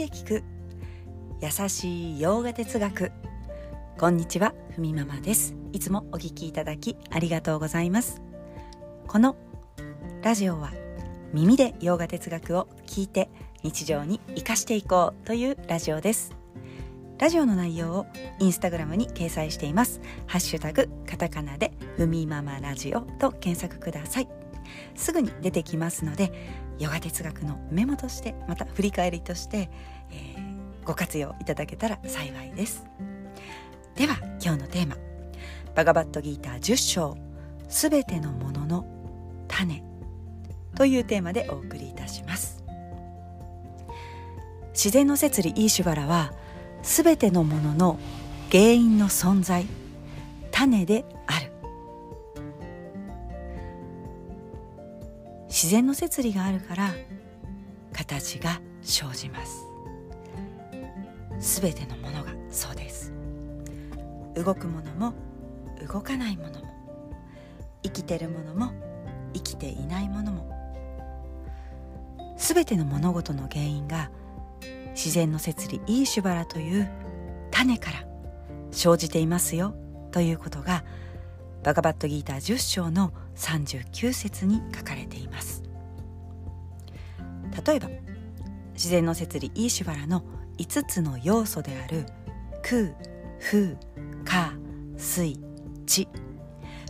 で聞く。優しい洋画哲学。こんにちはふみママです。いつもお聞きいただきありがとうございます。このラジオは耳で洋画哲学を聞いて日常に生かしていこうというラジオです。ラジオの内容をインスタグラムに掲載しています。ハッシュタグカタカナでふみママラジオと検索ください。すぐに出てきますのでヨガ哲学のメモとしてまた振り返りとして、えー、ご活用いただけたら幸いです。では今日のテーマ。バガバットギーター10章。すべてのものの種。というテーマでお送りいたします。自然の摂理イーシュバラはすべてのものの原因の存在種で自然の摂理があるから形が生じます。すべてのものがそうです。動くものも動かないものも生きてるものも生きていないものも。すべての物事の原因が自然の摂理イーシュバラという種から生じていますよ。ということがバガバットギーター10章の39節に書かれています。例えば自然の摂理イーシュバラの5つの要素である空風火水地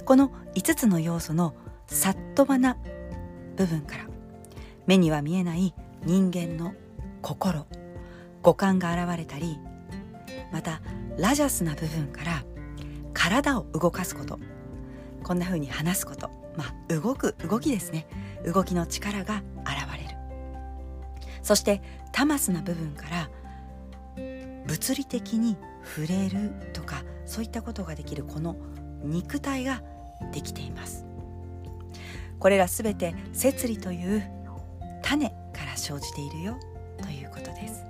この5つの要素のサットバな部分から目には見えない人間の心五感が現れたりまたラジャスな部分から体を動かすこと。こんな風に話すこと。まあ動く動きですね。動きの力がそしてタマスな部分から物理的に触れるとかそういったことができるこの肉体ができています。これらすべて摂理という種から生じているよということです。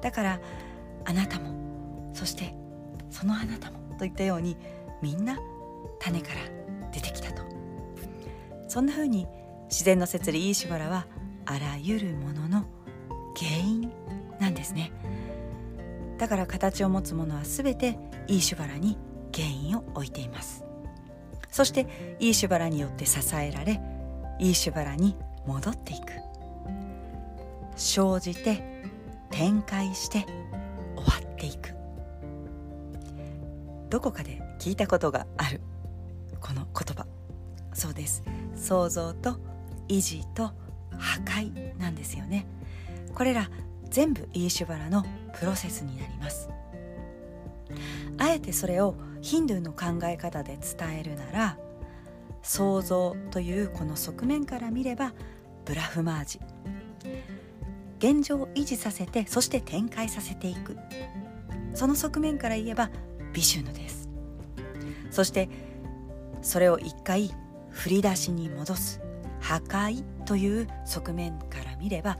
だからあなたもそしてそのあなたもといったようにみんな種から出てきたと。そんな風に自然の摂理イーシュバラはあらゆるものの原因なんですね。だから形を持つものは全てイーシュバラに原因を置いています。そしてイーシュバラによって支えられイーシュバラに戻っていく。生じて展開して終わっていく。どこかで聞いたことがあるこの言葉。そうです。創造と維持と破壊なんですよね。これら全部イーシュバラのプロセスになります。あえてそれをヒンドゥーの考え方で伝えるなら創造というこの側面から見ればブラフマージ。現状を維持させてそして展開させていく。その側面から言えばビシュヌです。そしてそれを一回振り出しに戻す。破壊という側面から見れば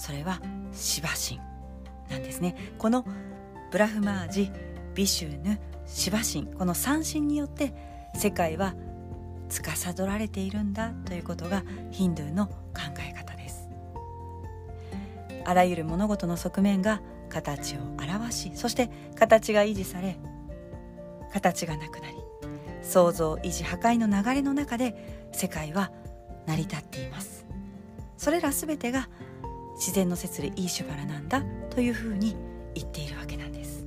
それはシバ神なんですね。このブラフマージビシュヌシバ神この三神によって世界は司られているんだということがヒンドゥーの考え方です。あらゆる物事の側面が形を表しそして形が維持され形がなくなり創造維持破壊の流れの中で世界は成り立っています。それら全てが自然の摂理イーシュバラなんだというふうに言っているわけなんです。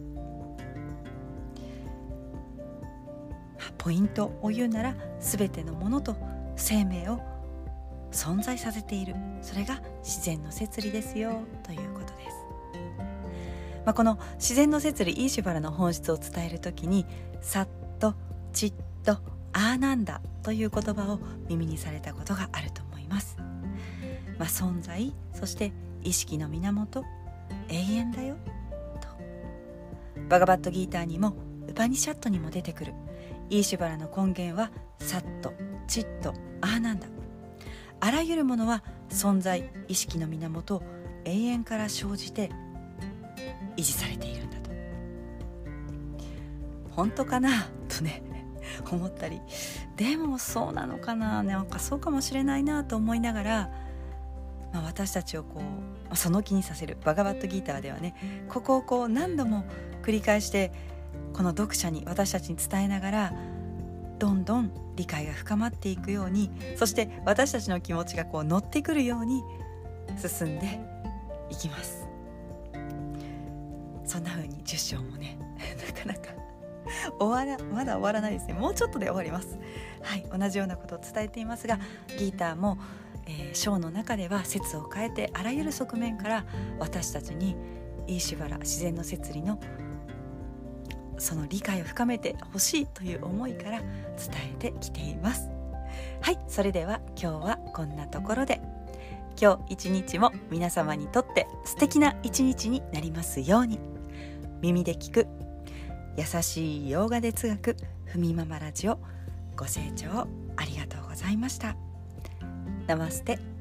ポイントを言うなら全てのものと生命を存在させている。それが自然の摂理ですよということです、まあ、この自然の摂理イーシュバラの本質を伝える時に「さっとちっとあーなんだ」という言葉を耳にされたことがあると思います。まあ、存在そして意識の源永遠だよと。バガバットギーターにもウパニシャットにも出てくる。イーシュバラの根源はサッとチッとアーなんだ。あらゆるものは存在意識の源永遠から生じて維持されているんだと。本当かなとね思ったり。でもそうなのかななんかそうかもしれないなと思いながらまあ、私たちをこうその気にさせる。バガバットギターではねここをこう何度も繰り返してこの読者に私たちに伝えながらどんどん理解が深まっていくようにそして私たちの気持ちがこう乗ってくるように進んでいきます。そんな風に10章もね なかなか 終わらまだ終わらないですね。もうちょっとで終わります。はい。同じようなことを伝えていますがギーターも、えー、章の中では説を変えてあらゆる側面から私たちにイーシュバラ自然の摂理のその理解を深めてほしいという思いから伝えてきています。はい。それでは今日はこんなところで。今日一日も皆様にとって素敵な一日になりますように。耳で聞く優しい洋画哲学ふみママラジオご清聴ありがとうございました。ナマステ。